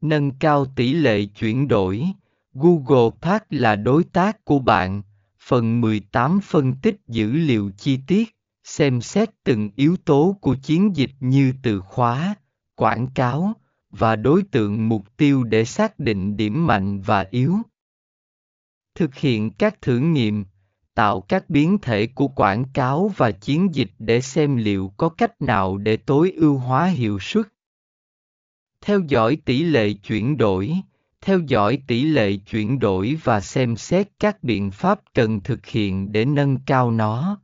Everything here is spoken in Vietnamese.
Nâng cao tỷ lệ chuyển đổi. Google Park là đối tác của bạn. Phần 18 phân tích dữ liệu chi tiết, xem xét từng yếu tố của chiến dịch như từ khóa, quảng cáo và đối tượng mục tiêu để xác định điểm mạnh và yếu. Thực hiện các thử nghiệm, tạo các biến thể của quảng cáo và chiến dịch để xem liệu có cách nào để tối ưu hóa hiệu suất. Theo dõi tỷ lệ chuyển đổi, theo dõi tỷ lệ chuyển đổi và xem xét các biện pháp cần thực hiện để nâng cao nó.